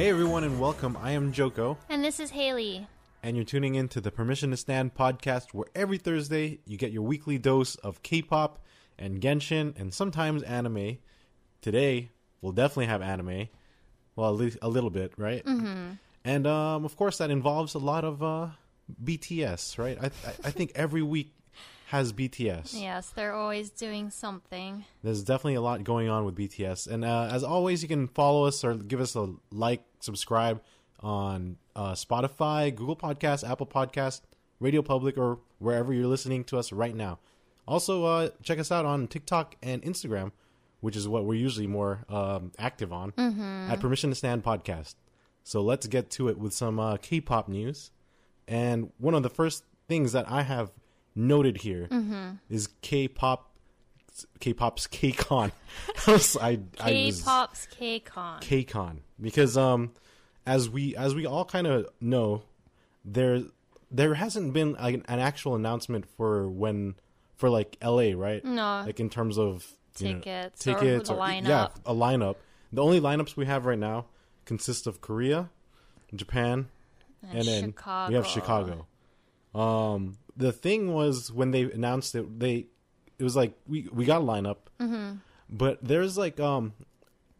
Hey everyone and welcome. I am Joko, And this is Haley. and you're tuning in to the Permission to Stand podcast, where every Thursday you get your weekly dose of K-pop and Genshin, and sometimes anime. Today we'll definitely have anime, well at least a little bit, right? Mm-hmm. And um, of course that involves a lot of uh, BTS, right? I, I I think every week has BTS. Yes, they're always doing something. There's definitely a lot going on with BTS. And uh, as always, you can follow us or give us a like, subscribe on uh, Spotify, Google Podcasts, Apple Podcasts, Radio Public, or wherever you're listening to us right now. Also, uh, check us out on TikTok and Instagram, which is what we're usually more um, active on, at Permission to Stand Podcast. So let's get to it with some uh, K pop news. And one of the first things that I have noted here is K-pop, K-pop's K-Con. I, was- I, I was K-pop's K-Con. K-Con because um, as we as we all kind of know, there there hasn't been like, an actual announcement for when for like L.A. right? No. like in terms of you know, Tickets or tickets the yeah, a lineup. The only lineups we have right now consist of Korea, Japan, and, then we have Chicago. Um, the thing was when they announced it, they it was like we we got a lineup, Mm-hmm. but there's like um,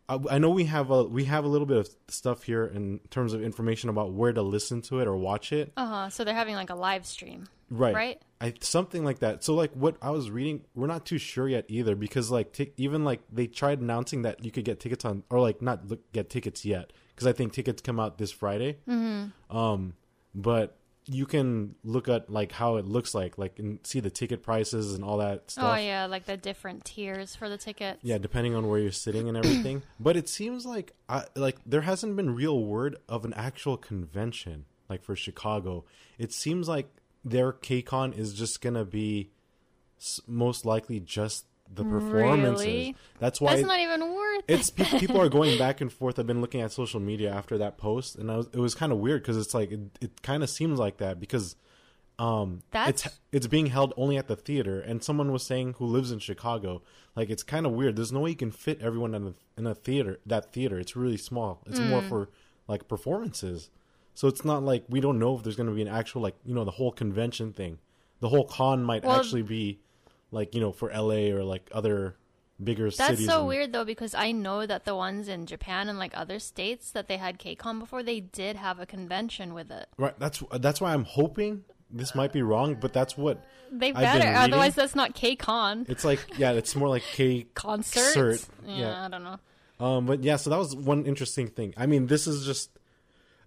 I, I know we have a we have a little bit of stuff here in terms of information about where to listen to it or watch it. Uh-huh. So they're having like a live stream. Right. Right? I something like that. So like what I was reading, we're not too sure yet either because like t- even like they tried announcing that you could get tickets on or like not look, get tickets yet because I think tickets come out this Friday. Mm-hmm. Um, but you can look at like how it looks like, like and see the ticket prices and all that oh, stuff. Oh yeah, like the different tiers for the tickets. Yeah, depending on where you're sitting and everything. but it seems like I, like there hasn't been real word of an actual convention like for Chicago. It seems like their KCON is just gonna be most likely just the performances. Really? That's why That's it- not even worth it's it. people are going back and forth. I've been looking at social media after that post, and I was, it was kind of weird because it's like it, it kind of seems like that because um That's- it's it's being held only at the theater, and someone was saying who lives in Chicago, like it's kind of weird. There's no way you can fit everyone in a in a theater. That theater, it's really small. It's Mm. more for like performances, so it's not like we don't know if there's going to be an actual like you know the whole convention thing. The whole con might Well- actually be like you know for L.A. or like other bigger That's cities. That's so and- weird though because I know that the ones in Japan and like other states that they had K-Con before, they did have a convention with it. Right. That's that's why I'm hoping this might be wrong, but that's what They better, otherwise that's not K-Con. it's like. Yeah, it's more like K Concert? Yeah, yeah. I don't know. Um, but yeah, so that was one interesting thing. I mean, this is just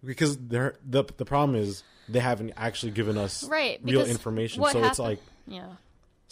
because they're the the problem is they haven't actually given us Right, real information. So it's like, Yeah.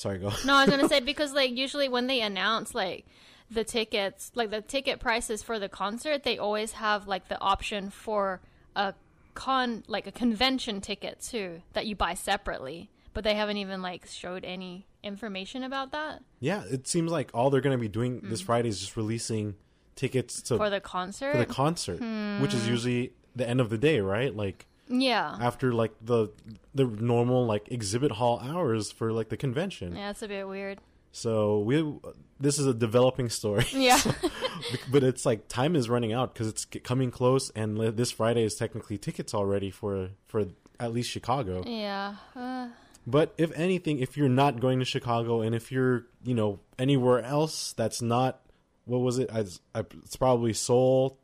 Sorry, go. No, I was gonna say because like usually when they announce like the tickets, like the ticket prices for the concert, they always have like the option for a con, like a convention ticket too that you buy separately. But they haven't even like showed any information about that Yeah, it seems like all they're going to be doing this Friday is just releasing tickets to Mm. for the concert. for the concert, which is usually the end of the day, right? Like yeah, after like the the normal like exhibit hall hours for like the convention. yeah, it's a bit weird. So we this is a developing story. Yeah, but it's like time is running out because it's coming close, and li- this Friday is technically tickets already for for at least Chicago. yeah. Uh, But if anything, if you're not going to Chicago, and if you're you know anywhere else that's not what was it? I, I, it's probably Seoul.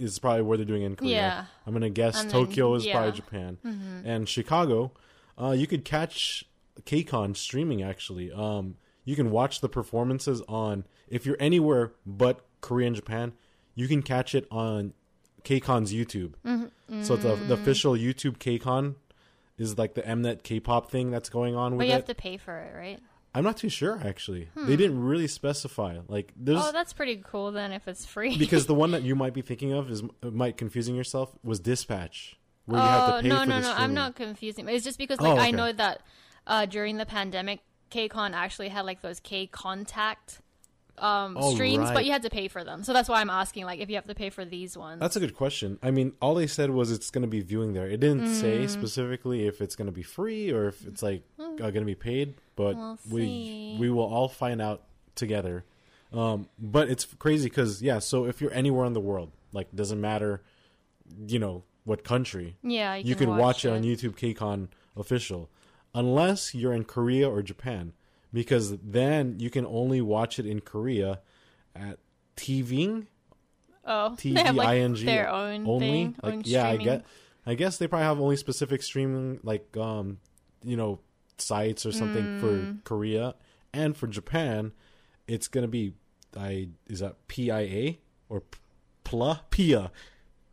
Is probably where they're doing in Korea. Yeah. I'm gonna guess And then- Tokyo is yeah. probably Japan, and Chicago. Uh, you could catch KCON streaming actually. Um, you can watch the performances on if you're anywhere but Korea and Japan. You can catch it on KCON's YouTube. Mm-hmm. So the the official YouTube KCON is like the Mnet K-pop thing that's going on but with you it. have to pay for it, right? I'm not too sure actually. They didn't really specify. Like there's Oh, that's pretty cool then if it's free. because the one that you might be thinking of is might confusing yourself was Dispatch, where you have Oh to pay no for no the no! I'm not confusing. It's just because Oh, like I know that uh, during the pandemic, KCON actually had like those KCON:TACT um, Oh, streams, right. but you had to pay for them. So that's why I'm asking, like, if you have to pay for these ones. That's a good question. I mean, all they said was it's going to be viewing there. It didn't say Mm. specifically if it's going to be free or if it's like uh, going to be paid, but We'll we we will all find out together. Um, but it's crazy because yeah. So if you're anywhere in the world, like doesn't matter you know what country. Yeah, You, can watch, it on YouTube KCON official, unless you're in Korea or Japan, because then you can only watch it in Korea at TVing Oh, T they have like I N G their own only. thing, like own yeah, I get. I guess they probably have only specific streaming like um you know sites or something Mm. for Korea and for Japan. It's gonna be I is that PIA or PLA PIA.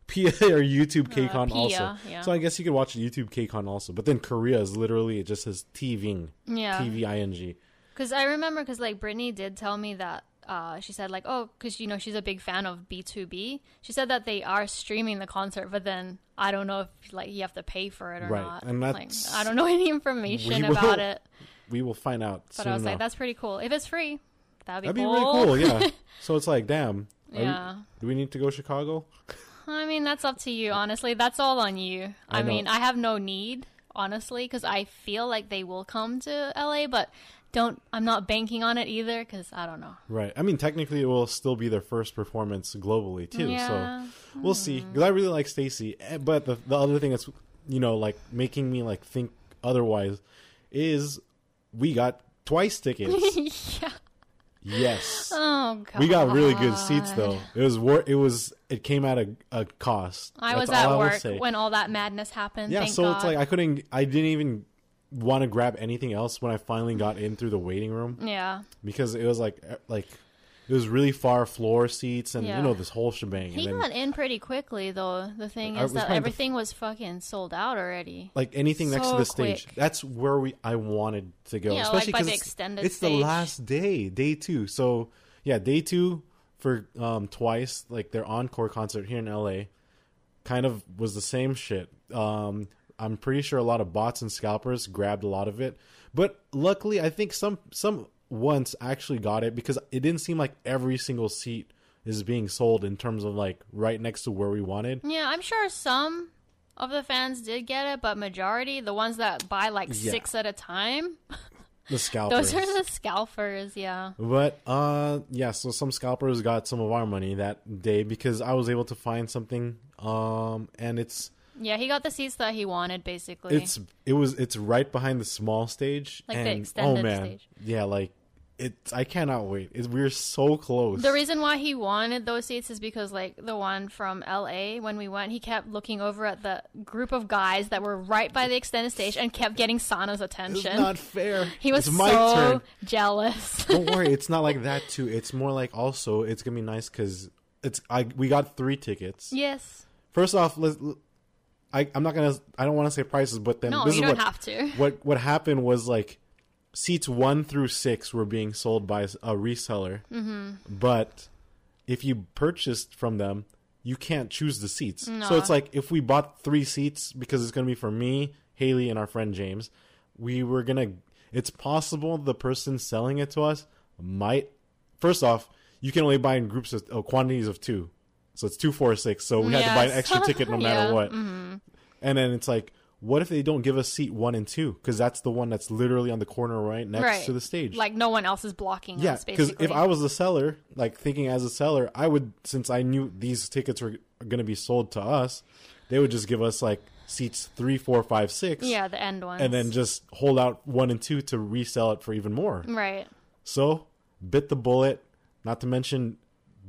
PIA or YouTube Uh, KCON also. Yeah. So I guess you could watch YouTube KCON also. But then Korea is literally it just says TVing. Yeah, T V I N G. Because I remember, because like Brittany did tell me that uh, she said like, oh, because you know she's a big fan of BTOB. She said that they are streaming the concert, but then I don't know if like you have to pay for it or Right, not. and like I don't know any information will- about it. We will find out But I was like, that's pretty cool. If it's free, that'd be cool. That'd be really cool, yeah. so it's like, damn. are we- Yeah. do we need to go Chicago? I mean, that's up to you, honestly. That's all on you. I I, mean, I have no need, honestly, because I feel like they will come to LA, but don't. I'm not banking on it either, because I don't know. Right. I mean, technically, it will still be their first performance globally too. Yeah. So we'll see. Because I really like STAYC, Eh, but the the other thing that's you know like making me like think otherwise is we got twice tickets. yeah. yes. Oh god. We got really good seats though. It was wor- It was. It came at a, a cost. I That's was at work when all that madness happened. Yeah. so God. it's like I couldn't. I didn't even want to grab anything else when I finally got in through the waiting room. yeah. because it was like like it was really far floor seats and Yeah. you know this whole shebang. He and then got in pretty quickly though. The thing is that everything was fucking sold out already. like anything next to so the stage, that's where we I wanted to go, Yeah, like especially by the because extended it's the last day, day two. So yeah, day two for um twice like their encore concert here in LA. Kind of was the same shit. Um, I'm pretty sure a lot of bots and scalpers grabbed a lot of it, but luckily I think some some once actually got it because it didn't seem like every single seat is being sold in terms of like right next to where we wanted. Yeah, I'm sure some of the fans did get it, but majority, the ones that buy like Yeah. six at a time, The scalpers. those are the scalpers. Yeah. But uh yeah, so some scalpers got some of our money that day because I was able to find something um and it's Yeah, he got the seats that he wanted, basically. it's it was it's right behind the small stage Like the and oh man. stage. Yeah, like it's I cannot wait. It's, we're so close. the reason why he wanted those seats is because, like, the one from LA, when we went, he kept looking over at the group of guys that were right by the extended stage and kept getting Sana's it's attention. not fair. he was it's so turn. jealous. Don't worry, it's not like that too. It's more like also it's going to be nice cuz it's I we got 3 tickets. yes. First off, let's I I'm not to I don't want to say prices, but then No, this you is don't what have to. what what happened was like seats one through six were being sold by a reseller, mm-hmm. but if you purchased from them, you can't choose the seats. So it's like if we bought three seats because it's to be for me, Haley, and our friend James, we were gonna. It's possible the person selling it to us might. First off, you can only buy in groups of uh, quantities of two, so it's two, four, six. So we had to buy an extra ticket no matter Yeah, what. Mm-hmm. And then it's like, what if they don't give us seat one and two? Because that's the one that's literally on the corner right next right. to the stage. Like, no one else is blocking yeah, us, because if I was the seller, like thinking as a seller, I would since I knew these tickets were going to be sold to us, they would just give us like seats three, four, five, six, yeah, the end ones. and then just hold out one and two to resell it for even more. Right. So bit the bullet. Not to mention,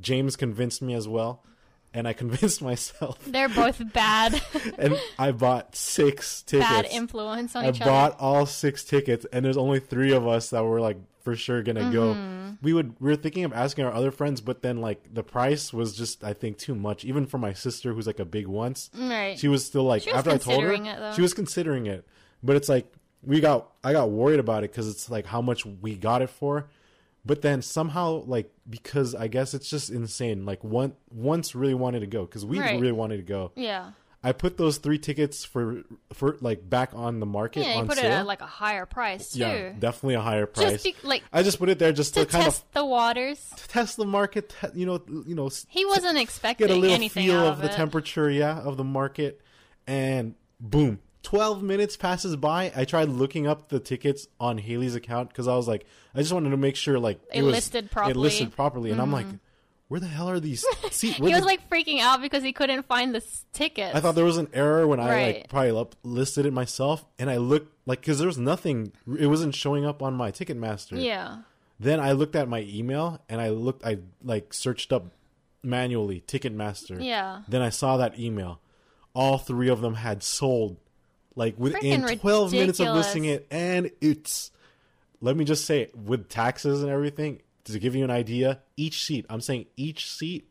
James convinced me as well, and I convinced myself, They're both bad, and I bought six tickets. bad influence on I each bought all six tickets, and there's only three of us that were like for sure gonna go. Mm-hmm. We would we were thinking of asking our other friends, but then like the price was just I think too much, even for my sister who's like a big once. Right. She was still like was after I told her, it, she was considering it, but it's like we got I got worried about it because it's like how much we got it for. But then somehow, like because I guess it's just insane. Like one once really wanted to go because we Right. really wanted to go. yeah. I put those three tickets for for like back on the market Yeah, you put sale. it at like a higher price, too. yeah, definitely a higher price. Just be, like, I just put it there just to, to kind test the waters. of test the market. Te- you know, you know, He wasn't expecting get a little anything feel of of, the temperature, yeah, of the market, and boom. 12 minutes passes by. I tried looking up the tickets on Haley's account because I was like, I just wanted to make sure like It was listed It properly. listed properly, and I'm like, mm-hmm. where the hell are these seats? he was like freaking out because he couldn't find the tickets. I thought there was an error when I like probably up, listed it myself, and I looked like because there was nothing. It wasn't showing up on my Ticketmaster. yeah. Then I looked at my email and I looked. I like searched up manually Ticketmaster. Yeah. Then I saw that email. All three of them had sold, like within Freaking 12 minutes of listing it, and it's. Let me just say, with taxes and everything, to give you an idea, each seat. I'm saying each seat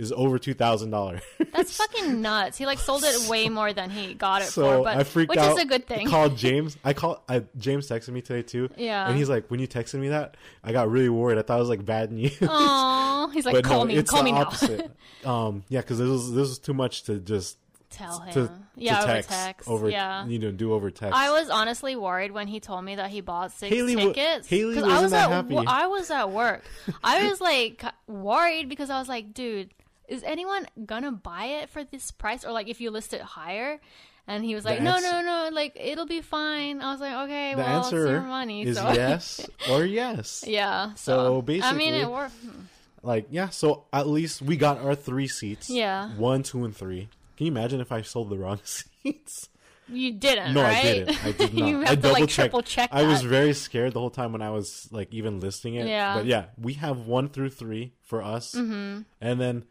is over two thousand dollars. That's fucking nuts. He like sold it way more than he got it so for, but I freaked which out. is a good thing. I called James. I called I, James texted me today too. Yeah. and he's like, when you texted me that, I got really worried. I thought it was like bad news. Aw, he's like, but call no, me, it's call the me now. opposite. um, yeah, because this was this was too much to just Tell him. to, yeah, to over text, text. over yeah. you know do over text. I was honestly worried when he told me that he bought six Haley tickets. Haley 'cause wasn't I was at happy. wo- I was at work. I was like worried because I was like, dude, is anyone gonna buy it for this price or like if you list it higher? And he was like, no, answer- no, no, like it'll be fine. I was like, okay, the well, it's your answer money. is so yes or yes. yeah. So So, I mean, it worked. Hmm. Like yeah, so at least we got our three seats. Yeah. one, two, and three. Can you imagine if I sold the wrong seats? You didn't, No, right? I didn't. I did not. you I have to double like checked. triple check. I was very scared the whole time when I was like even listing it. Yeah. But yeah, we have one through three for us, Mm-hmm. and then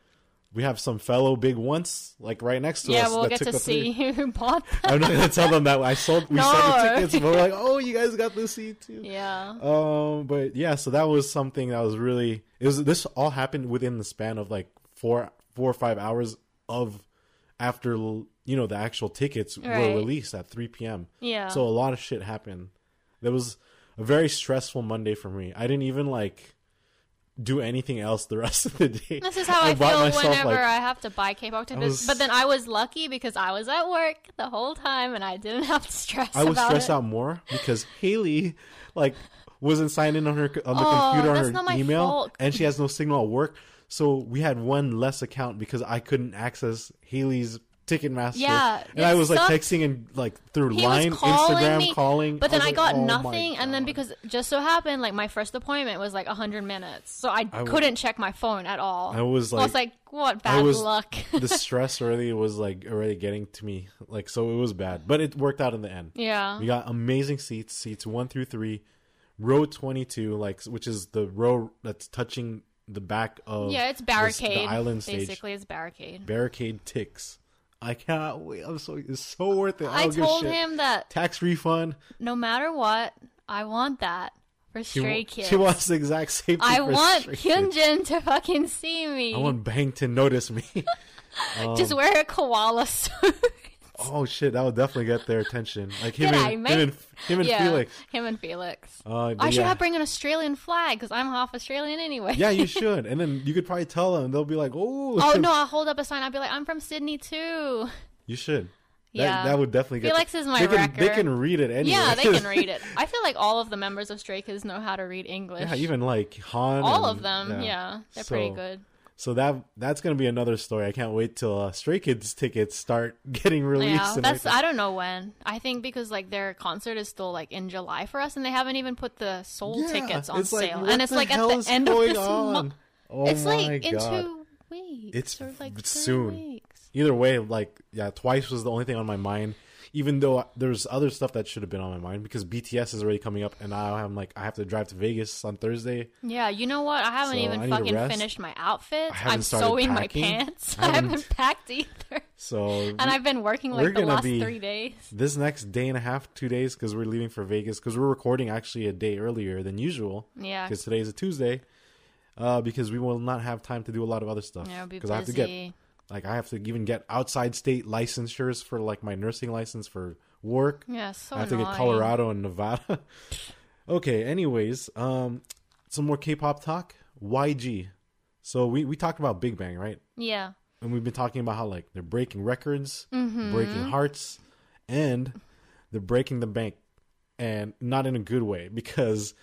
we have some fellow big ones like right next to Yeah, us. we'll that get took to the three. see who bought them. I'm not gonna tell them that I sold. We sold the tickets, but we're like, oh, you guys got the seat too. Yeah. Um, but yeah, so that was something that was really. It was this all happened within the span of like four, four or five hours of after you know the actual tickets were released at 3 p.m. Yeah. So a lot of shit happened. That was a very stressful Monday for me. I didn't even like do anything else the rest of the day. This is how I, bought feel myself, whenever like- I have to buy K-pop tickets. But then I was lucky because I was at work the whole time and I didn't have to stress I was stressed it. out more because Haley, like, wasn't signed in on her on the Oh, computer on her email, fault. and she has no signal at work. So we had one less account because I couldn't access Haley's Ticketmaster. Yeah, and I was like sucked. texting and like through He line, calling Instagram, me, calling. But then was I, like, got "Oh nothing, and then because just so happened, like my first appointment was like hundred minutes, so I couldn't check my phone at all. I was I was like, like, what I bad was luck. the stress already was like already getting to me, like so it was bad, but it worked out in the end. yeah, We got amazing seats, seats one through three, row twenty two, like which is the row that's touching the back of yeah, it's barricade. the island stage. basically, it's barricade. Barricade ticks. I cannot wait. I'm so it's so worth it. I, I don't give a told him that tax refund. no matter what, I want that for Stray wa- Kids. she wants the exact same. Thing I want Stray Kids. To fucking see me. I want Bang to notice me. Um, Just wear a koala suit. Oh shit, that would definitely get their attention. Like him, and, him and him and yeah, Felix. him and Felix. Uh, I should yeah. have bring an Australian flag because I'm half Australian anyway. Yeah, you should. And then you could probably tell them. They'll be like, "Oh, oh no, I'll hold up a sign. I'll be like, I'm from Sydney too. you should." That, Yeah. that would definitely get. Felix is my they can, they can read it anyway. Yeah, they can read it. I feel like all of the members of Stray Kids know how to read English. yeah, even like Han. all and- of them. Yeah, they're pretty good. So that that's gonna be another story. I can't wait till uh, Stray Kids tickets start getting released. Yeah, that's everything. I don't know when. I think because like their concert is still like in July for us, and they haven't even put the sold Yeah, tickets on like, sale, and it's like at the end of this on? month. Oh it's like in two weeks. It's or like soon. Weeks. Either way, like yeah, twice was the only thing on my mind. Even though there's other stuff that should have been on my mind because BTS is already coming up, and now I'm like I have to drive to Vegas on Thursday. Yeah, you know what? I haven't So, even to fucking finished my outfits. I haven't I'm started sewing packing. my pants. I I haven't- haven't packed either, So and I've been working like the last be- three days. this next day and a half, two days, because we're leaving for Vegas, because we're recording actually a day earlier than usual, Yeah, because today is a Tuesday. Uh, because we will not have time to do a lot of other stuff. yeah, be Because I have to get. Like I have to even get outside state licensures for like my nursing license for work. Yeah, so I have to get Colorado and Nevada. okay, anyways, um some more K-pop talk. YG. So we we talked about Big Bang, right? Yeah, And we've been talking about how like they're breaking records, Mm-hmm. breaking hearts, and they're breaking the bank and not in a good way because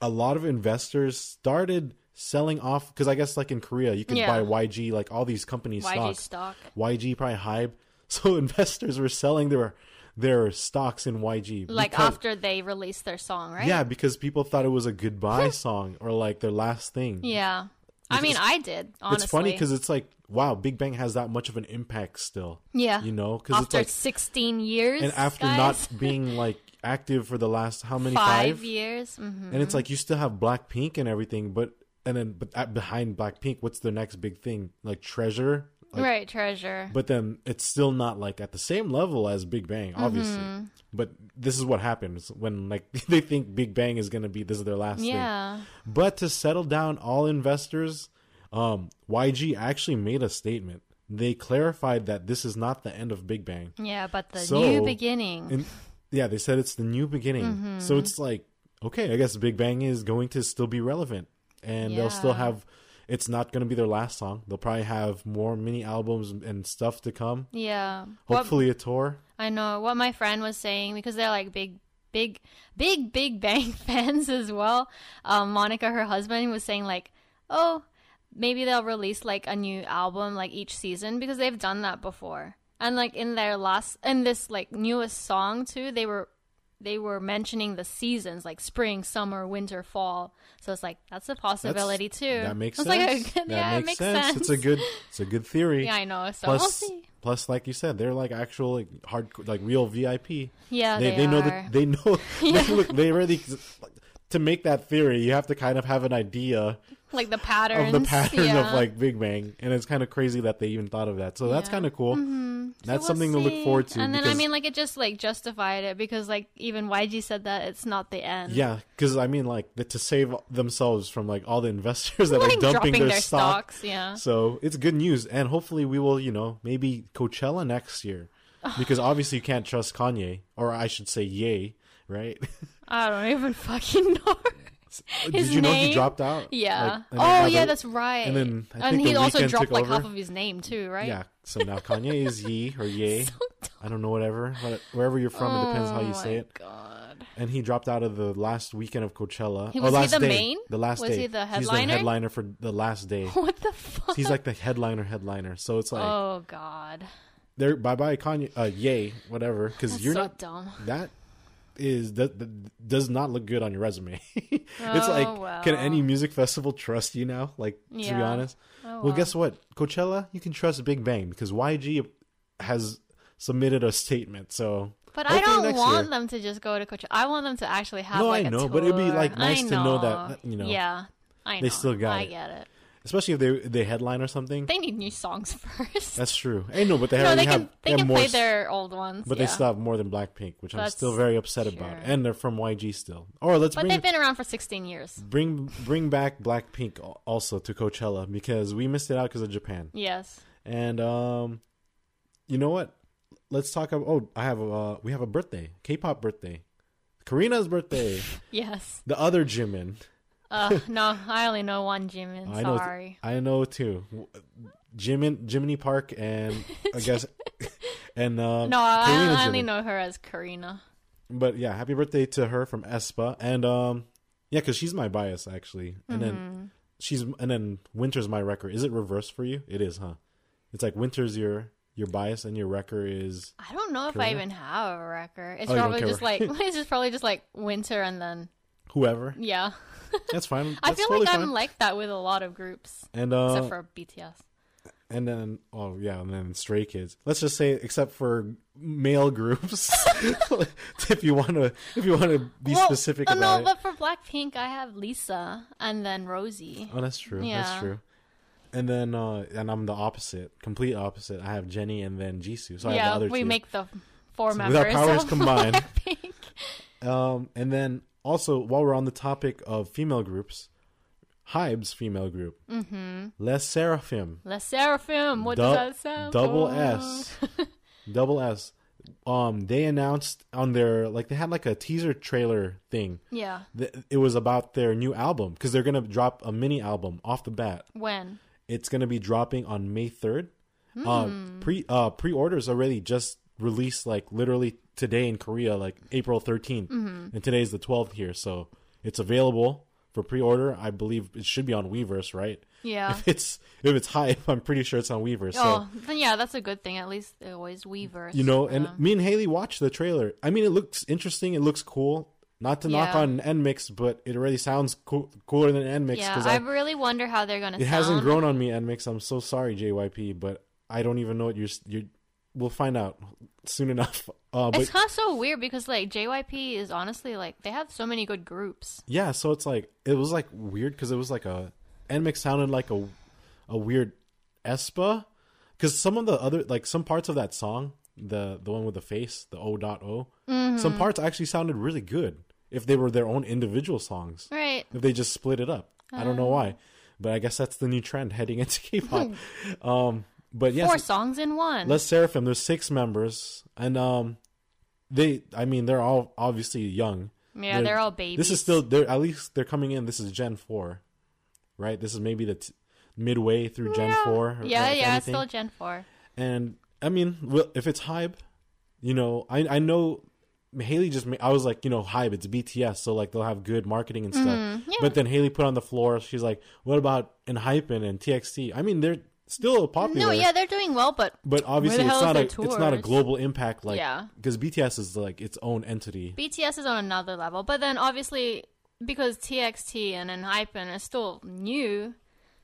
a lot of investors started selling off because I guess like in Korea you can Yeah. buy YG like all these companies YG stocks. stock. YG probably hype. So investors were selling their their stocks in YG. Like because- after they released their song, right? Yeah, because people thought it was a goodbye song or like their last thing. Yeah. I mean, I did. Honestly, it's funny because it's like, wow, Big Bang has that much of an impact still. yeah, You know, because it's after like, 16 years, and after guys, not being like active for the last how many five, five? years, hmm And it's like you still have Blackpink and everything, but and then but at, behind Blackpink, what's the next big thing? Like Treasure. Like, right? Treasure. But then it's still not like at the same level as Big Bang, obviously. Mm-hmm. But this is what happens when like they think Big Bang is gonna be this is their last thing. yeah, But to settle down all investors, um, YG actually made a statement. They clarified that this is not the end of Big Bang. yeah, but the So, new beginning. And yeah, they said it's the new beginning. Mm-hmm. So it's like, okay, I guess Big Bang is going to still be relevant. And they'll still have it's not going to be their last song. They'll probably have more mini albums and stuff to come. yeah, what Hopefully a tour. I know what my friend was saying because they're like big, big, big, big Bang fans as well. Um, Monica, her husband, was saying like, oh, maybe they'll release like a new album like each season because they've done that before. And like in their last, in this like newest song too, they were they were mentioning the seasons like spring, summer, winter, fall. So it's like that's a possibility too. That makes sense. like a- that yeah, it makes makes sense. It's a good it's a good theory. Yeah, I know. So plus, we'll see. plus, like you said, they're like actual like hard like real VIP. Yeah, they they, they know that they know they, look, they already to make that theory. You have to kind of have an idea like the patterns of the pattern yeah. of like Big Bang, and it's kind of crazy that they even thought of that. So that's kind of cool. Mm-hmm. So That's we'll something to look forward to. And then I mean, like it just like justified it because like even YG said that it's not the end. yeah, because I mean, like the, to save themselves from like all the investors that like are dumping dropping their, stock. stocks. Yeah. So it's good news, and hopefully we will, you know, maybe Coachella next year, because obviously you can't trust Kanye, or I should say, Yay, right? I don't even fucking know. Did His you know he dropped out? Yeah. Like, oh yeah, that's right. and then I and think he The also dropped like over. half of his name too, right? Yeah. So now Kanye is Ye or Ye. So I don't know, whatever. What- Wherever you're from, it depends how Oh you say it. God. And he dropped out of the last weekend of Coachella. He- was he last the day. main? The last Was day. he the headliner? He's the headliner for the last day. What the fuck? He's like the headliner, headliner. So it's like oh god. they're bye bye Kanye, uh, Ye, whatever. Because you're so not dumb. that is that, that does not look good on your resume. it's Oh, like can any music festival trust you now? Like to be honest. Oh, Well, guess what? Coachella, you can trust Big Bang because YG has submitted a statement. So But I don't want year- them to just go to Coachella. I want them to actually have No, like I a know, but it'd be, like, nice I to know that, you know, Yeah, I know. they still got I it. get it. Especially if they they headline or something. They need new songs first. That's true. I know, but they no, they can have they have can more, play s- their old ones. but yeah. they still have more than Blackpink, which I'm still very upset about. And they're from YG still. Or let's But bring they've been around for 16 years. bring bring back Blackpink also to Coachella because we missed it out because of Japan. Yes. And um, you know what? Let's talk about. Oh, I have a uh, we have a birthday, K-pop birthday, Karina's birthday, Yes. the other Jimin. Uh, no, I only know one Jimin. I know. Sorry. I know too. Jimin, Jiminy Park, and I guess, and uh, No, I, I only know her as Karina. But yeah, happy birthday to her from aespa, and um, yeah, because she's my bias actually, and Mm-hmm. then she's and then Winter's my record. Is it reverse for you? It is, huh? It's like Winter's your your bias, and your record is I don't know if I even have a record. It's Oh, probably just like it's just probably just like winter and then whoever. yeah. That's fine. I feel totally like I'm fine. like that with a lot of groups, and uh, except for BTS. and then oh yeah, and then Stray Kids. Let's just say except for male groups, if you want to, if you want to be Well, specific oh, about no, it. but for Blackpink, I have Lisa and then Rosie. Oh, that's true. That's true. And then, uh, and I'm the opposite, complete opposite. I have Jennie and then Jisoo. So I have the yeah, we two. make the four So members. with our powers combined. Um, and then also while we're on the topic of female groups, Hybe's female group, mm-hmm. Le Sserafim, Le Sserafim. What Du- does that sound? double for? S, double S. Um, they announced on their like they had like a teaser trailer thing. Yeah. Th- It was about their new album because they're gonna drop a mini album off the bat. When? It's gonna be dropping on May third. Hmm. Uh, pre uh pre orders already just released like literally today in Korea, like April 13th, Mm-hmm. and today's the twelfth here, so it's available for pre order. I believe it should be on Weverse, right? Yeah. If it's if it's HYBE, I'm pretty sure it's on Weverse. So oh, then yeah, that's a good thing. At least they always Weverse. you know, and me and Haley watched the trailer. I mean, it looks interesting. It looks cool. Not to knock Yeah. on NMIXX, but it already sounds cool, cooler than NMIXX Yeah, because I really wonder how they're gonna. it hasn't grown on me NMIXX. I'm so sorry, JYP, but I don't even know what you're. you're we'll find out soon enough. Uh, but It's kind of so weird because like JYP is honestly like they have so many good groups. yeah, so it's like it was like weird because it was like a NMIXX sounded like a a weird aespa because some of the other like some parts of that song the the one with the face the O dot O Mm-hmm. some parts actually sounded really good if they were their own individual songs Right. if they just split it up I don't know Uh. why but I guess that's the new trend heading into K-pop um but yes Four songs in one. Le Sserafim there's six members and um they I mean they're all obviously young yeah, they're, all babies. this is still they're at least they're coming in. This is Gen four, right? This is maybe the t- midway through Gen yeah. four. or- Yeah, if yeah, it's anything. still Gen four. And I mean, well, if it's HYBE, you know, I I know Haley just. ma- I was like, you know, HYBE. It's BTS, so like they'll have good marketing and stuff. Mm-hmm. yeah. But then Haley put on the floor. She's like, "What about Enhypen and TXT? I mean, they're still popular. No, yeah, they're doing well, but But obviously, it's not a their it's not a global impact like Yeah. because BTS is like its own entity. BTS is on another level. But then obviously because TXT and Enhypen are still new,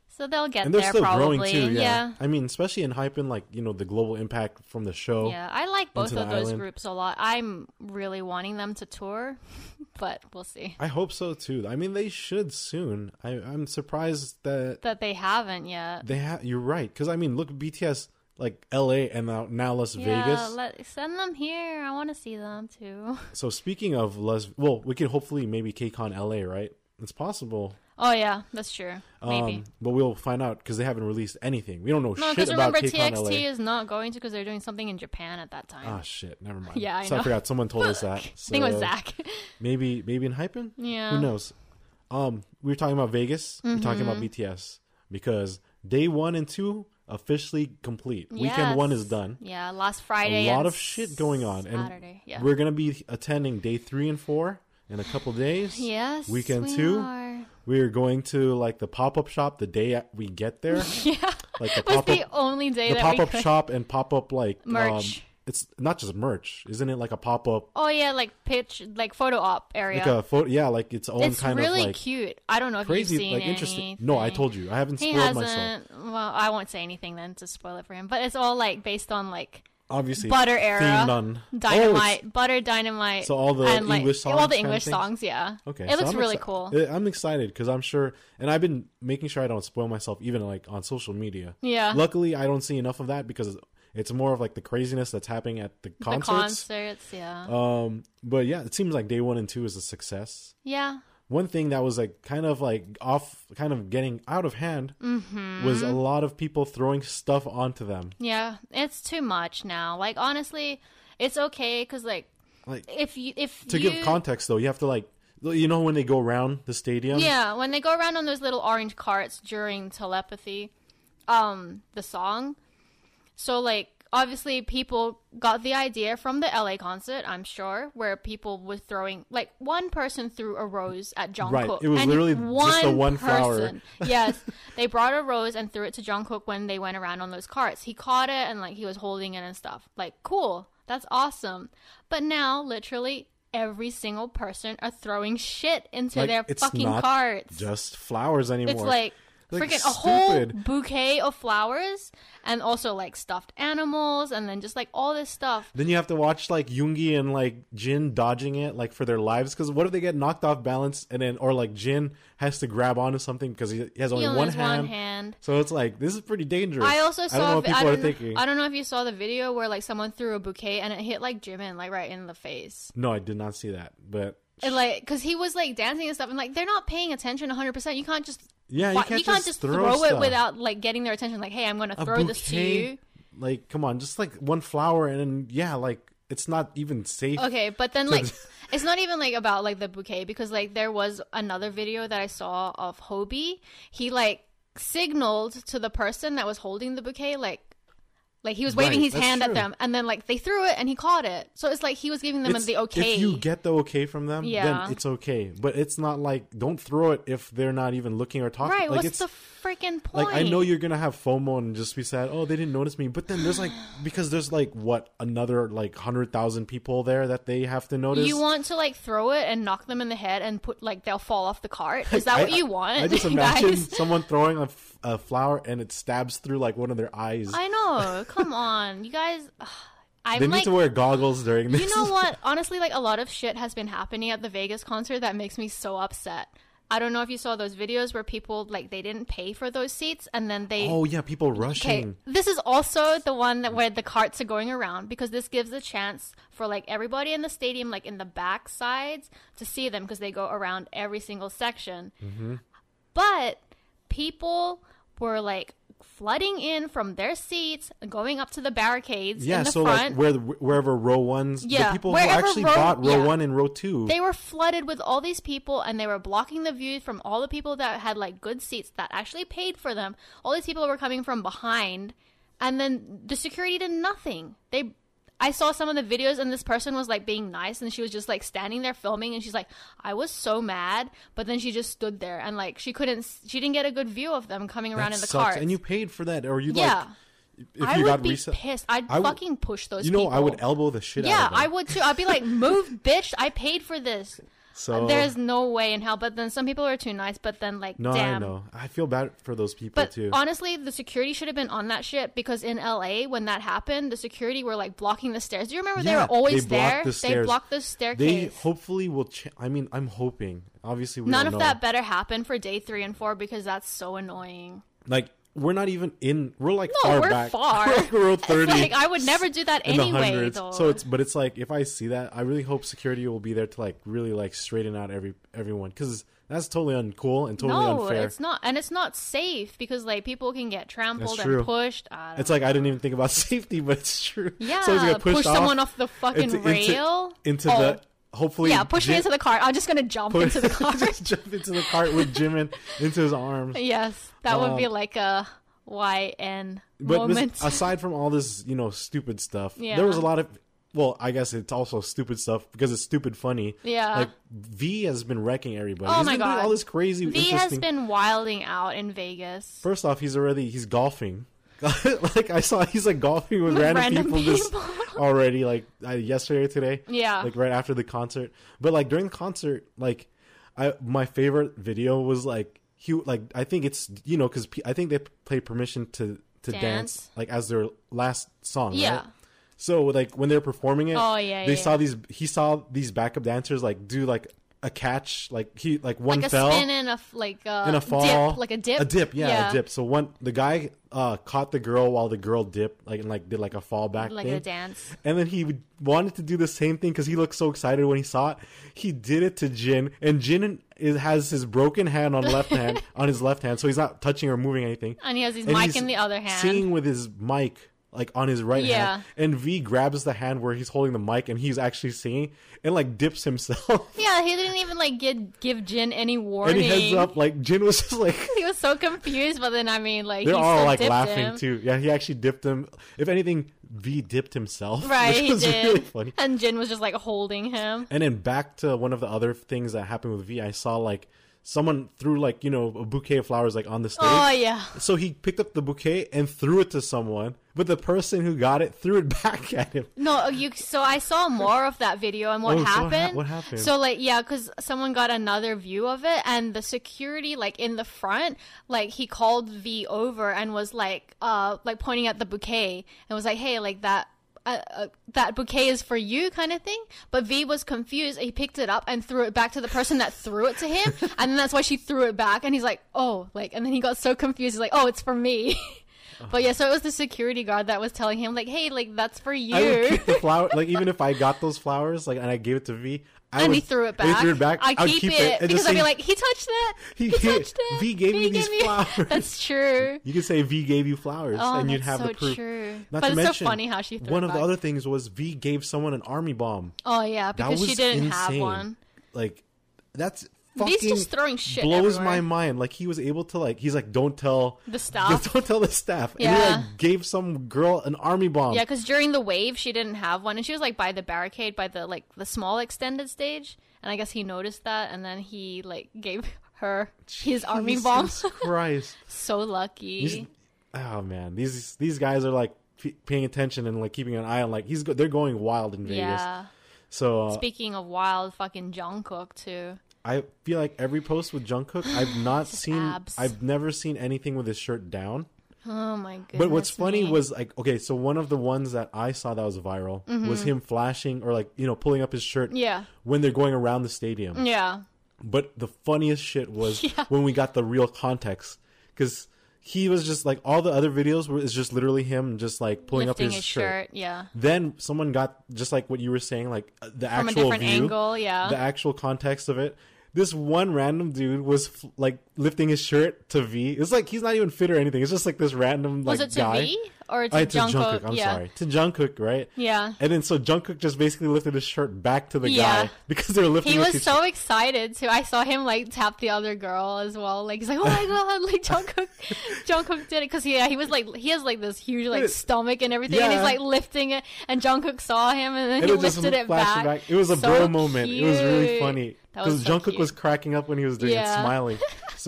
so they'll get and they're there still probably. growing too. Yeah. yeah. I mean, especially Enhypen, like you know, the global impact from the show. Yeah, I like both of those island. groups a lot. I'm really wanting them to tour, but we'll see. I hope so too. I mean, they should soon. I, I'm surprised that That they haven't yet. they have. You're right, because I mean, look, BTS like L.A. and now now Las Yeah, Vegas. let, send them here. I want to see them too. so speaking of Las, well, we could hopefully maybe KCON L.A. Right? It's possible. Oh yeah, that's true. Maybe. Um, but we'll find out because they haven't released anything. We don't know no, shit because about remember TXT LA. is not going to because they're doing something in Japan at that time. Ah shit, never mind. Yeah, I so I forgot. Someone told us that. I think it was Zach. Maybe maybe Enhypen. yeah. Who knows? Um, we were talking about Vegas. We are talking about Mm-hmm. BTS because day one and two officially complete. Weekend one is done. Yeah, last Friday. a lot and of shit going on, Saturday. and yeah. we're gonna be attending day three and four in a couple days. Yes. Weekend we two? are. We're going to like the pop up shop the day we get there. Yeah. Like the pop the only day the pop up shop and pop up like Um, Merch. it's not just merch, isn't it? Like a pop up, Oh yeah, like pitch, like photo op area. like a photo. Yeah, like its own it's kind really of like cute. I don't know if crazy, you've seen like interesting. No, I told you, I haven't He spoiled hasn't. myself. Well, I won't say anything then to spoil it for him. But it's all like based on like Obviously, Butter era, themed on Oh, dynamite, it's- butter dynamite. So all the and, like, English songs all the English songs. Yeah. Okay, It so looks I'm really exci- cool. I- I'm excited because I'm sure, and I've been making sure I don't spoil myself, even like on social media. Yeah. Luckily, I don't see enough of that because it's more of like the craziness that's happening at the concerts. the concerts. Yeah. Um, but yeah, it seems like day one and two is a success. yeah. One thing that was like kind of like off, kind of getting out of hand, Mm-hmm. was a lot of people throwing stuff onto them. Yeah. It's too much now. Like honestly, it's okay because like Like if you if to you give context though, you have to like, you know, when they go around the stadium. Yeah, when they go around on those little orange carts during telepathy, um, the song. So like obviously people got the idea from the LA concert, I'm sure, where people were throwing like one person threw a rose at Jungkook. Right, it was and literally just the one flower. person- yes, they brought a rose and threw it to Jungkook when they went around on those carts. He caught it and like he was holding it and stuff. Like cool, that's awesome. But now literally every single person are throwing shit into Like, their it's fucking not carts. just flowers anymore. It's like, Like, freaking a whole bouquet of flowers and also like stuffed animals and then just like all this stuff. Then you have to watch like Yoongi and like Jin dodging it like for their lives because what if they get knocked off balance and then or like Jin has to grab onto something because he has only He only one has hand. one hand. So it's like this is pretty dangerous. I also I saw. don't know what I people are don't, thinking. I don't know if you saw the video where like someone threw a bouquet and it hit like Jimin like right in the face. No, I did not see that. But And like, cause he was like dancing and stuff, and like they're not paying attention 100. percent You can't just yeah, you can't, can't just, throw, throw, it without like getting their attention. Like, hey, I'm gonna a throw this to you. Like, come on, just like one flower and then yeah, like it's not even safe. Okay, but then like it's not even like about like the bouquet because like there was another video that I saw of Hobi. He like signaled to the person that was holding the bouquet like Like he was waving Right, his hand true. at them, and then like they threw it, and he caught it. So it's like he was giving them It's- the okay. If you get the okay from them, Yeah. then it's okay. But it's not like don't throw it if they're not even looking or talking. right? Like what's it's the freaking point? like I know you're gonna have FOMO and just be sad. Oh, they didn't notice me. But then there's like because there's like what another like hundred thousand people there that they have to notice. You want to like throw it and knock them in the head and put like they'll fall off the cart? Is that I- what you want? I just imagine someone throwing a, a flower and it stabs through like one of their eyes. I know. Come on, you guys. ugh, I'm they need like, to wear goggles during this. you know what? Honestly, like a lot of shit has been happening at the Vegas concert that makes me so upset. I don't know if you saw those videos where people like they didn't pay for those seats and then they Oh yeah, people Okay, rushing. this is also the one that where the carts are going around because this gives a chance for like everybody in the stadium, like in the back sides, to see them because they go around every single section. Mm-hmm. But people were like flooding in from their seats, going up to the barricades Yeah, in the so front. like where wherever row one's Yeah, the people who actually row- bought row yeah. one and row two. they were flooded with all these people and they were blocking the view from all the people that had like good seats that actually paid for them all these people were coming from behind and then the security did nothing they i saw some of the videos and this person was like being nice and she was just like standing there filming and she's like i was so mad but then she just stood there and like she couldn't she didn't get a good view of them coming around that in the car and you paid for that, or you yeah. like if i you would got be reset. pissed. I'd fucking push those You know, people I would elbow the shit yeah out of them. Yeah, I would too. I'd be like move bitch. I paid for this So there's no way in hell. But then some people are too nice. But then like, no, damn. I know. I feel bad for those people But too. honestly, the security should have been on that shit because in LA, when that happened, the security were like blocking the stairs. Do you remember they Yeah, were always they blocked there? the They blocked the staircase. they hopefully will. Ch- I mean, I'm hoping. Obviously, we None don't of know. that better happen for day three and four because that's so annoying. Like we're not even in. We're like No, far we're back. far. we're like row thirty. Like I would never do that in the anyway. So it's but it's like if I see that, I really hope security will be there to like really like straighten out every everyone because that's totally uncool and totally no, unfair. it's not, and it's not safe because like people can get trampled and pushed. It's like I didn't even think about safety, but it's true. Yeah, gonna push someone off the fucking into, into- rail. into, Oh. the hopefully. yeah, push me into the cart I'm just gonna jump put- into the car. just jump into the cart with Jimin, into his arms. yes, that would be Um, like a YN But this- aside from all this, you know, stupid stuff, Yeah. there was a lot of. Well, I guess it's also stupid stuff because it's stupid funny. Yeah. Like V has been wrecking everybody. Oh He's my been doing God. all this crazy. V has been wilding out in Vegas. First off, he's already he's golfing. like I saw, he's like golfing with, With random, random people, people. already. Like uh, yesterday or today. Yeah. Like right after the concert, but like during the concert, like I my favorite video was like he like I think it's you know because I think they play permission to to dance. Dance. like as their last song. Yeah. Right? So like when they're performing it, Oh, yeah, they yeah, saw these. He saw these backup dancers like do like a catch, like he like one like a fell spin and a like a, in a fall, dip, like a dip, a dip, yeah, a dip. So one the guy uh caught the girl while the girl dipped, like and like did like a fall back like thing. a dance. And then he would- wanted to do the same thing because he looked so excited when he saw it. He did it to Jin, and Jin is, has his broken hand on left hand on his left hand, so he's not touching or moving anything. And he has his And mic in the other hand. singing with his mic like on his right Yeah. hand. And V grabs the hand where he's holding the mic, and he's actually singing, and like dips himself. Yeah, he didn't even like give give Jin any and warning. he heads up like Jin was just like. He was so confused, but then I mean, like They're he all like laughing him. too. Yeah, he actually dipped him. If anything, V dipped himself. Right, which he did. really funny. And Jin was just like holding him. And then back to one of the other things that happened with V, I saw like someone threw like you know a bouquet of flowers like on the stage. Oh yeah. So he picked up the bouquet and threw it to someone, but the person who got it threw it back at him. No, you. So I saw more of that video and what Oh, so ha- happened. what happened? So like, yeah, because someone got another view of it, and the security, like in the front, like he called V over and was like, uh, like pointing at the bouquet and was like, hey, like that. Uh, uh, that bouquet is for you, kind of thing. But V was confused. He picked it up and threw it back to the person that threw it to him, and then that's why she threw it back. And he's like, "Oh, like," and then he got so confused. He's like, "Oh, it's for me." But yeah, so it was the security guard that was telling him, like, "Hey, like that's for you." I would keep the flower, like even if I got those flowers, like and I gave it to V, I and would, he threw it back. He threw it back. I keep, keep it, and because I'd be like, he touched that. He He, touched it. V gave me these me-" flowers. That's true. You could say V gave you flowers, Oh, and you'd have so the proof. true. Not but to it's mention, so funny how she one it of the other things was V gave someone an army bomb. Oh yeah, because she didn't insane. have one. Like that's Fucking just throwing shit blows everywhere. my mind. Like he was able to like he's like don't tell The staff. don't tell the staff. And he like gave some girl an army bomb. Yeah, because during the wave, she didn't have one, and she was like by the barricade, by the like the small extended stage, and I guess he noticed that, and then he like gave her his army bomb. Christ. so lucky. These- oh man, these these guys are like p- paying attention and like keeping an eye on like he's go- they're going wild in Vegas. yeah. So uh, Speaking of wild, fucking Jungkook too. I feel like every post with Jungkook, I've not seen, abs. I've never seen anything with his shirt down. Oh my goodness. But what's funny me. was like, okay, so one of the ones that I saw that was viral was him flashing or like you know pulling up his shirt Mm-hmm. yeah, when they're going around the stadium. yeah, But the funniest shit was Yeah. when we got the real context because he was just like all the other videos were is just literally him just like pulling lifting up his, his shirt. shirt. Yeah, Then someone got just like what you were saying, like uh, the from a actual different view, angle. Yeah, the actual context of it. This one random dude was like lifting his shirt to V. It's like he's not even fit or anything. It's just like this random like was it to guy. V or to Uh, to Jungkook? Jungkook. I'm yeah. sorry, to Jungkook, right? Yeah. And then so Jungkook just basically lifted his shirt back to the Yeah. guy because they were lifting. He was so excited too. I saw him like tap the other girl as well. Like he's like, "Oh my god!" Like Jungkook, Jungkook did it because yeah, he was like he has like this huge like stomach and everything, and he's like lifting it. And Jungkook saw him, and then and he it lifted it flashed back. It was a So bro moment. It was really funny because so Jungkook cute. was cracking up when he was doing it, Yeah. smiling. So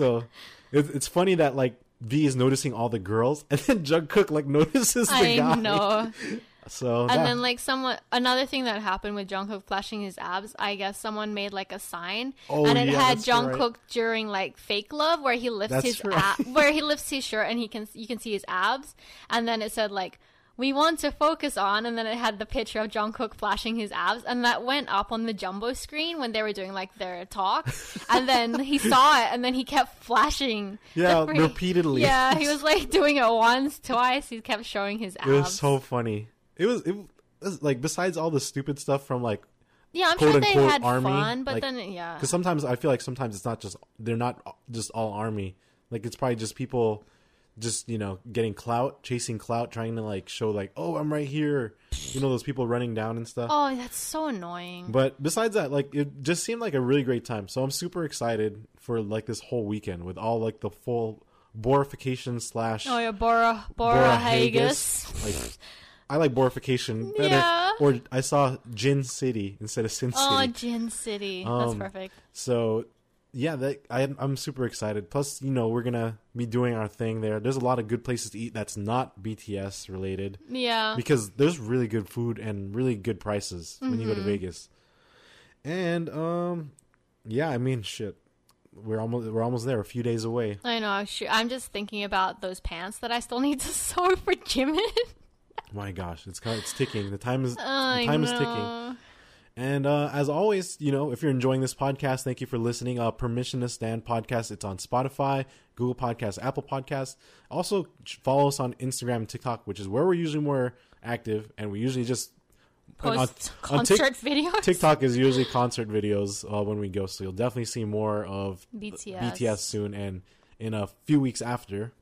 it, it's funny that like V is noticing all the girls, and then Jungkook like notices the I guy. know. So And that- then like someone another thing that happened with Jungkook flashing his abs, I guess someone made like a sign Oh, and it yeah, had that's right. Jungkook during like fake love where he lifts That's his right. ab- where he lifts his shirt and he can you can see his abs and then it said like we want to focus on and then it had the picture of Jungkook flashing his abs and that went up on the jumbo screen when they were doing like their talk and then he saw it and then he kept flashing Yeah, free- repeatedly. yeah he was like doing it once twice he kept showing his abs it was so funny. It was it was like besides all the stupid stuff from like Yeah, I'm sure they had army, fun, but like- then yeah, because sometimes I feel like sometimes it's not just they're not just all army. Like it's probably just people just you know getting clout, chasing clout, trying to like show like oh I'm right here. You know those people running down and stuff. oh, that's so annoying. But besides that, like it just seemed like a really great time. So I'm super excited for like this whole weekend with all like the full borification slash oh yeah, Bora Bora Hagus. Like I like borification better. Yeah. Or I saw Jin City instead of Sin City. Oh, Jin City. Um, that's perfect. So yeah, that I, I'm super excited. Plus, you know, we're gonna be doing our thing there. There's a lot of good places to eat that's not BTS related Yeah. because there's really good food and really good prices when you go to Mm-hmm. Vegas. And um, yeah, I mean, shit, we're almost we're almost there. A few days away. I know. I'm just thinking about those pants that I still need to sew for Jimin. My gosh, it's it's ticking. The time is the time is ticking. And uh, as always, you know, if you're enjoying this podcast, thank you for listening. Uh, Permission to Stand podcast. It's on Spotify, Google Podcasts, Apple Podcasts. Also, follow us on Instagram and TikTok, which is where we're usually more active, and we usually just and on- Post on concert videos. TikTok is usually concert videos uh, when we go, so you'll definitely see more of BTS. BTS soon, and in a few weeks after,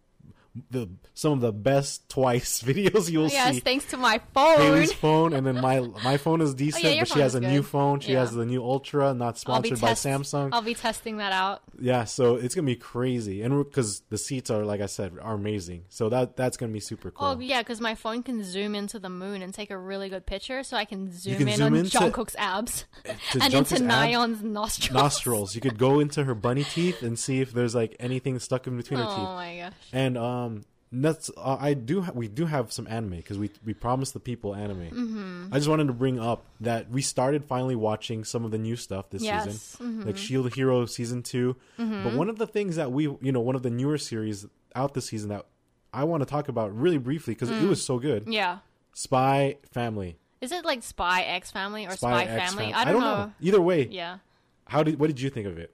the some of the best twice videos you'll Yes, see. Yes, thanks to my phone. Haley's phone, and then my my phone is decent, Oh, your but she has a new phone. She Yeah. has the new Ultra, not sponsored by test- Samsung. I'll be testing that out. yeah, so it's gonna be crazy, and because the seats are, like I said, are amazing. So that that's gonna be super cool. Oh yeah, because my phone can zoom into the moon and take a really good picture, so I can zoom can in zoom on into- Jungkook's abs and Jungkook's into Nayeon's nostrils. nostrils. You could go into her bunny teeth and see if there's like anything stuck in between her teeth. Oh my gosh. And um, that's uh, I do ha- we do have some anime because we we promised the people anime. Mm-hmm. I just wanted to bring up that we started finally watching some of the new stuff this Yes. Mm-hmm. season, like Shield Hero season 2 But one of the things that we you know one of the newer series out this season that I want to talk about really briefly because Mm. it was so good. Yeah. Spy Family, Is it like Spy X Family or Spy, Spy, Family? Fam- I don't, know. Either way, Yeah. how did what did you think of it?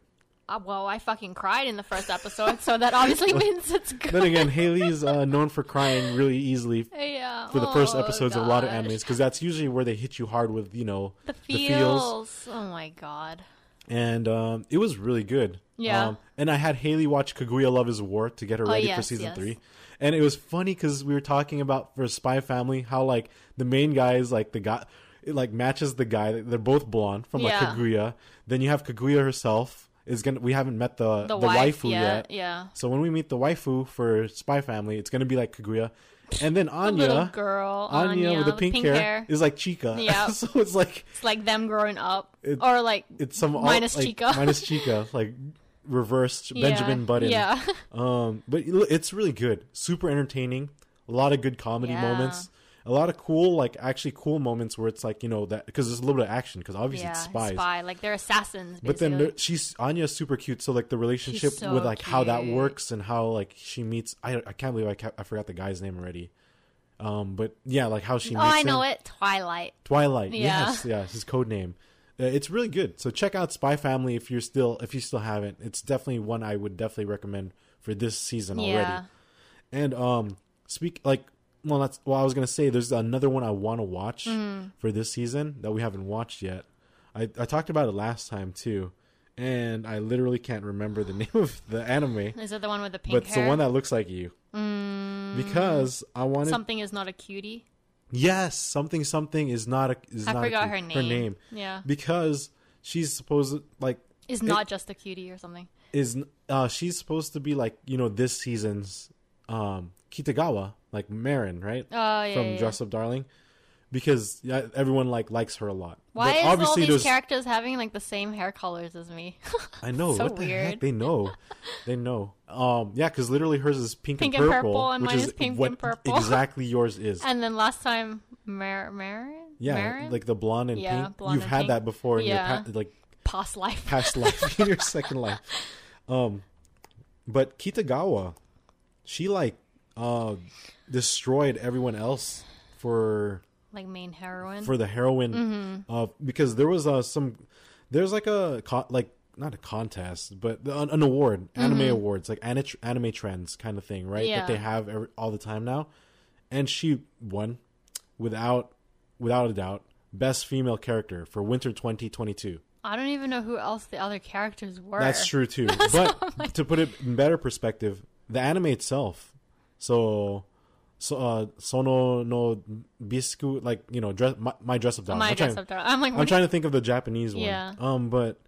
Uh, well, I fucking cried in the first episode, so that obviously means it's good. Then again, Haley's uh, known for crying really easily yeah. for the first Oh, episodes of a lot of gosh. animes because that's usually where they hit you hard with you know The the feels. feels. Oh my god. and um, it was really good. Yeah. Um, and I had Haley watch Kaguya Love Is War to get her Oh, ready for season yes. three, and it was funny because we were talking about for Spy Family how like the main guy is like the guy. It like matches the guy. They're both blonde from like Yeah. Kaguya. Then you have Kaguya herself, is gonna. We haven't met the The, the, wife waifu yet. yet. Yeah. So when we meet the waifu for Spy Family, it's gonna be like Kaguya, and then The Anya, girl, Anya, Anya, with the pink, hair, is like Chika. Yeah. so it's like It's like them growing up, It- or like it's some Minus like, Chika. minus Chika, like reversed yeah, Benjamin Button. Yeah. Um, but it's really good, super entertaining. A lot of good comedy Yeah. moments. A lot of cool, like actually cool moments where it's like you know that because there's a little bit of action because obviously yeah. it's spies. Spy. Like they're assassins. But then there, she's Anya's super cute, so like the relationship so with like how that works and how like she meets. I I can't believe I ca- I forgot the guy's name already. Um, but yeah, like how she oh, meets. I know him. it. Twilight. Twilight. Yeah. Yes, yeah, his code name. Uh, it's really good. So check out Spy Family if you're still if you still haven't. It's definitely one I would definitely recommend for this season already. And um, speak like well, that's well. I was gonna say there's another one I want to watch Mm-hmm. for this season that we haven't watched yet. I I talked about it last time too, and I literally can't remember the name of the anime, Is it the one with the pink but it's hair? the one that looks like you. Mm, Because I wanted something is not a cutie. yes, something something is not a is I not forgot her name. Her name Yeah. because she's supposed like Is not just a cutie or something. is uh she's supposed to be like you know this season's um Kitagawa like Marin right Oh yeah. from yeah, Dress Up Darling because yeah, everyone like likes her a lot. Why But is all these there's- characters having like the same hair colors as me? I know so what the heck weird. they know, they know. Um, yeah, because literally hers is pink, Pink and and purple, purple, and which mine is is pink what and purple. exactly yours is. and then last time, Mar- Marin. yeah, Marin? like the blonde and Yeah, pink. blonde You've and had pink. that before in Yeah. your pa- like past life. past life, in your second life. Um, but Kitagawa, she like uh destroyed everyone else for like main heroine. for the heroine Mm-hmm. uh, because there was uh, some there's like a co- like not a contest but an, an award anime awards like anime, anime trends kind of thing right Mm-hmm. Yeah. that they have every, all the time now and she won without without a doubt best female character for winter 2022 I don't even know who else the other characters were. that's true too but to put it in better perspective the anime itself so so uh sono no bisku like you know dress my, my dress up doll My I'm dress trying- up. I'm like, I'm trying to think of the Japanese one. Yeah. Um, but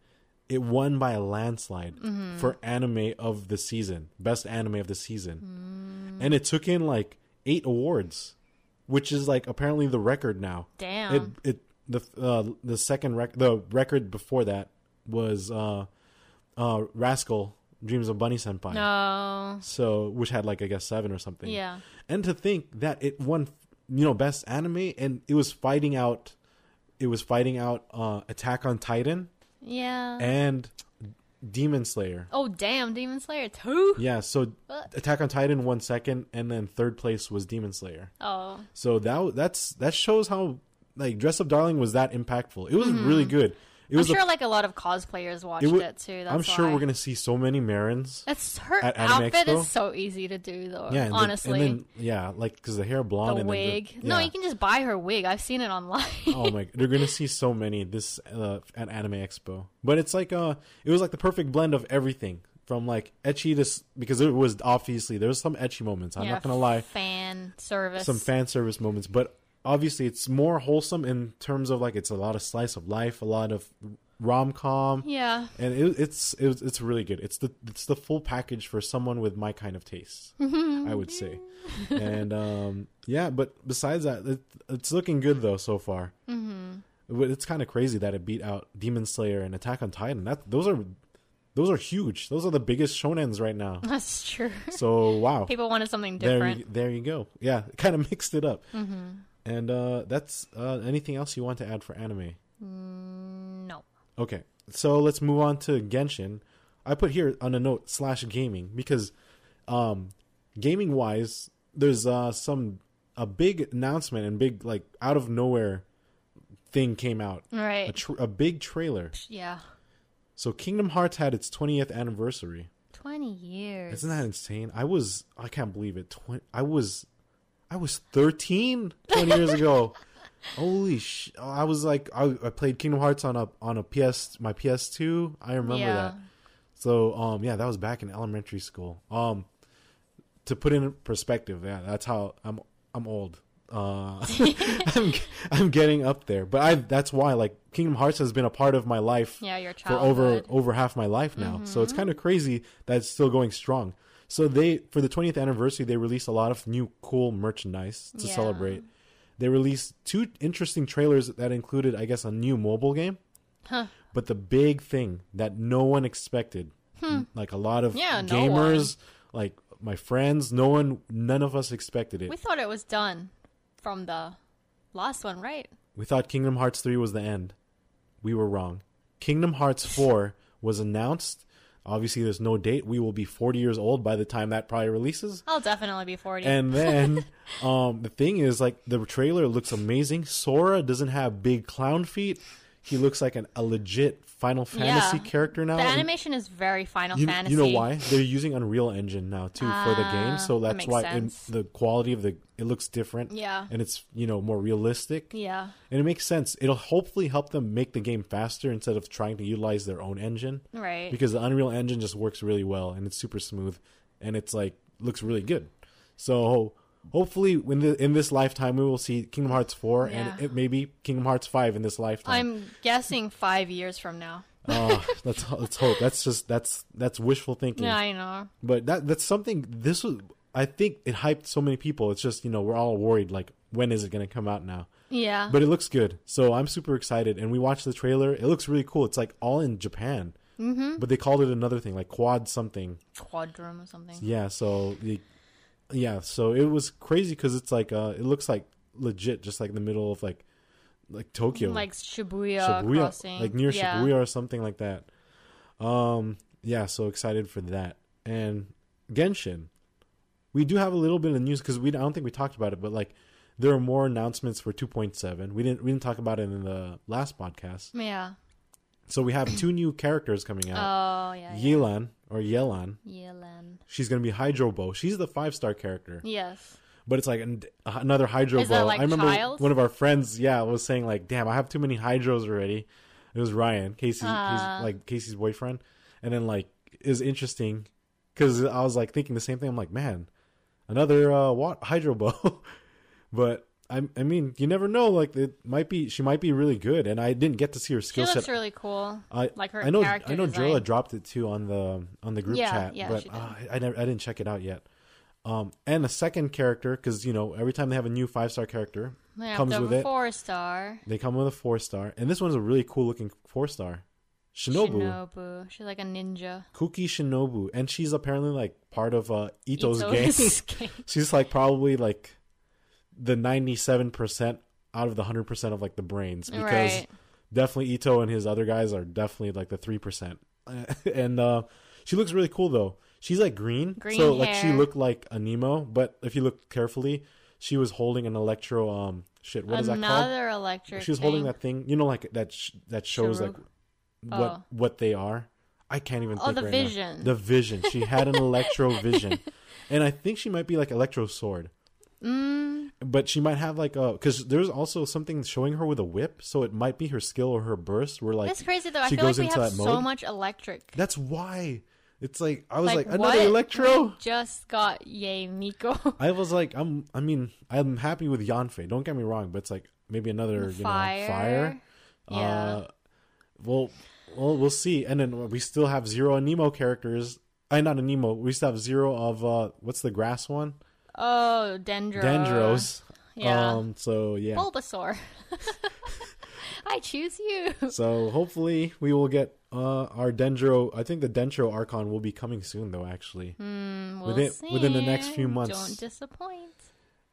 it won by a landslide Mm-hmm. for anime of the season, best anime of the season, Mm. and it took in like eight awards, which is like apparently the record now. damn. It it the uh, the second rec- the record before that was uh uh Rascal Dreams of Bunny Senpai. no. So which had like I guess seven or something. Yeah. And to think that it won, you know, best anime, and it was fighting out, it was fighting out uh, Attack on Titan Yeah. and Demon Slayer. oh damn, Demon Slayer too. Yeah, so What? Attack on Titan won second, and then third place was Demon Slayer. Oh. So that that's that shows how like Dress Up Darling was that impactful. It was really good. It I'm was. a- sure like a lot of cosplayers watched it, wa- too. That's I'm sure why. we're gonna see so many Marins. That's her outfit Expo? is so easy to do though. Yeah, and the- honestly, then, yeah, like because the hair the blonde and then wig. the- No, you can just buy her wig. I've seen it online. oh my God. they're gonna see so many this uh, at anime expo but it's like uh it was like the perfect blend of everything from like ecchi to because it was obviously there was some ecchi moments i'm Yeah, not gonna lie Fan service. some fan service moments but obviously it's more wholesome in terms of like it's a lot of slice of life a lot of rom-com. Yeah. and it, it's it, it's really good. It's the it's the full package for someone with my kind of taste i would say. And um yeah but besides that it, it's looking good though so far. Mm-hmm. but it's kind of crazy that it beat out demon slayer and attack on titan. That those are those are huge. Those are the biggest shonens right now. That's true. so wow. People wanted something there different. you, there you go. Yeah kind of mixed it up and uh that's uh anything else you want to add for anime no. Okay, so let's move on to Genshin. I put here on a note slash gaming because, um, gaming wise, there's uh some a big announcement and big like out of nowhere thing came out. A, Right. tr- a big trailer. yeah. So Kingdom Hearts had its 20th anniversary. 20 years. Isn't that insane? I was I can't believe it. Twen- I was I was 13 20 years ago. Holy sh! I was like I, I played Kingdom Hearts on a on a PS my PS2. I remember Yeah. that. So um yeah, that was back in elementary school. Um to put in perspective, yeah, that's how I'm I'm old. Uh, I'm I'm getting up there, but I that's why like Kingdom Hearts has been a part of my life Yeah, your for over over half my life now. So it's Mm-hmm. kind of crazy that it's still going strong. So they for the 20th anniversary they released a lot of new cool merchandise to Yeah. celebrate. They released two interesting trailers that included I guess a new mobile game. Huh. But the big thing that no one expected, like a lot of Hmm. Yeah, no gamers, like my friends, no one none of us expected it. We thought it was done from the last one, right? We thought Kingdom Hearts 3 was the end. We were wrong. Kingdom Hearts 4 was announced. Obviously, there's no date. We will be 40 years old by the time that probably releases. I'll definitely be 40. And then um, the thing is, like, the trailer looks amazing. Sora doesn't have big clown feet. He looks like an, a legit Final Fantasy Yeah. character now. the And animation is very Final you, Fantasy. you know why? They're using Unreal Engine now too for the game, Ah, so that's why in, the quality of the it looks different. Yeah. and it's you know more realistic. Yeah. And it makes sense. It'll hopefully help them make the game faster instead of trying to utilize their own engine. Right. Because the Unreal Engine just works really well and it's super smooth and it's like looks really good. So hopefully when the, in this lifetime we will see Kingdom Hearts 4 Yeah. and it may be Kingdom Hearts 5 in this lifetime. I'm guessing five years from now. oh, let's let's hope. That's just that's that's wishful thinking. Yeah, I know. But that that's something this was I think it hyped so many people. It's just, you know, we're all worried like when is it going to come out now? Yeah. but it looks good. So I'm super excited. And we watched the trailer. It looks really cool. It's like all in Japan, mm-hmm. but they called it another thing, like quad something. Quadrum or something. Yeah. So the, yeah. So it was crazy because it's like uh, it looks like legit, just like in the middle of like like Tokyo, Like Shibuya, Shibuya, crossing. like near yeah. Shibuya or something like that. Um. Yeah. So excited for that. And Genshin, we do have a little bit of news because we I don't think we talked about it, but like there are more announcements for 2.7. We didn't we didn't talk about it in the last podcast. Yeah. So we have two new characters coming out. Oh, yeah. yeah. Yelan or Yelan. Yelan. She's gonna be Hydro Bow. She's the five star character, Yes. but it's like an, another Hydro Is Bow. like I remember Childs? one of our friends, yeah, was saying like, "Damn, I have too many Hydros already." It was Ryan, Casey, Ah. he's like Casey's boyfriend, and then like it was interesting because I was like thinking the same thing. I'm like, man, another uh, what Hydro Bow, but. I, I mean, you never know. Like, it might be she might be really good, and I didn't get to see her skill looks set really cool. I Like her I know character I know design. Drilla dropped it too on the on the group Yeah, chat, yeah, but uh, I I, never, I didn't check it out yet. Um, and a second character, because you know every time they have a new five star character, They comes with it. four star. they come with a four star, and this one's a really cool looking four star. Shinobu, Shinobu. She's like a ninja. Kuki Shinobu, and she's apparently like part of uh, Itto's, Itto's gang. gang. she's like probably like the ninety seven percent out of the hundred percent of like the brains because Right. definitely Itto and his other guys are definitely like the three percent. and uh, she looks really cool though. She's like green, Green so like she looked like a Nemo, but if you look carefully, she was holding an electro. Um, shit, what is that called? Another electric. She was holding thing. that thing, you know, like that sh- that shows like what Oh. what they are. I can't even. Oh, think the right now. vision. The vision. She had an electro vision, and I think she might be like electro sword. Mm, But she might have like a because there's also something showing her with a whip, so it might be her skill or her burst. Where like that's crazy though. I feel like we have so mode. much electric. That's why. It's like I was like, Like, another electro. We just got Yae Miko. I was like, I'm. I mean, I'm happy with Yanfei. Don't get me wrong, but it's like maybe another you fire. know fire. Yeah. Uh, well, well, we'll see. And then we still have zero Nemo characters. I not a Nemo. We still have zero of uh, what's the grass one? Oh, Dendro. Dendros. Yeah. Um. So yeah. Bulbasaur. I choose you. So hopefully we will get uh our Dendro. I think the Dendro Archon will be coming soon, though. Actually, Mm, we'll Within- see. within the next few months. Don't disappoint.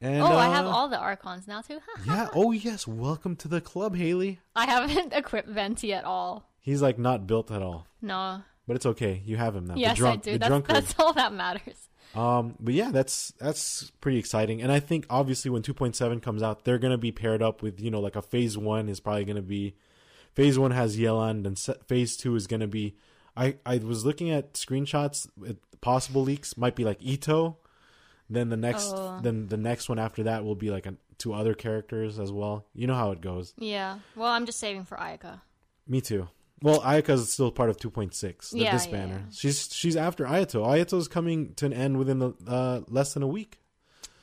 and oh, I have uh, all the Archons now too. yeah. Oh yes. Welcome to the club, Haley. I haven't equipped Venti at all. He's like not built at all, No. but it's okay. You have him now. Yes, drunk, I do. That's, that's all that matters. Um, but yeah, that's that's pretty exciting, and I think obviously when 2.7 comes out, they're gonna be paired up with you know like a phase one is probably gonna be, phase one has Yelan, and se- phase two is gonna be. I I was looking at screenshots, possible leaks might be like Itto, then the next Oh. then the next one after that will be like a, two other characters as well. You know how it goes. Yeah. Well, I'm just saving for Ayaka. Me too. Well, Ayaka's still part of 2.6, the Yeah, this yeah, banner. yeah. She's she's after Ayato. Ayato's coming to an end within the uh, less than a week.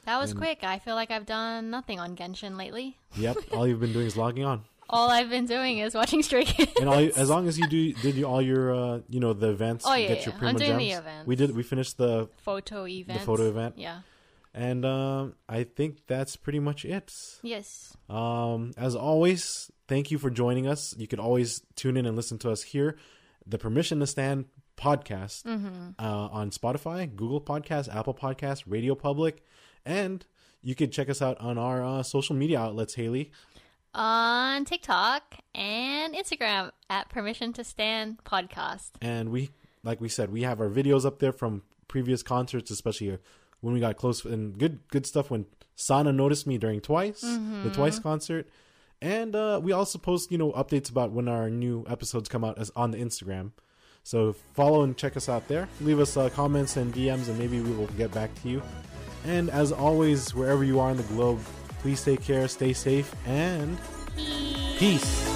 That was And- quick. I feel like I've done nothing on Genshin lately. Yep, all you've been doing is logging on. All I've been doing is watching Stray Kids. And all you, as long as you do did you all your uh, you know the events, Oh, yeah, get your yeah. I'm doing the events. We did we finished the photo event. The photo event. Yeah. and um, I think that's pretty much it. Yes. Um, as always, thank you for joining us. You can always tune in and listen to us here, the Permission to Stand podcast Mm-hmm. uh, on Spotify, Google Podcasts, Apple Podcasts, Radio Public, and you can check us out on our uh, social media outlets, Haley. On TikTok and Instagram at Permission to Stand Podcast. And we, like we said, we have our videos up there from previous concerts, especially uh, when we got close and good, good stuff when Sana noticed me during Twice, the Twice concert. And uh, we also post, you know, updates about when our new episodes come out as on the Instagram. So follow and check us out there. Leave us uh, comments and DMs, and maybe we will get back to you. And as always, wherever you are in the globe, please take care, stay safe, and peace.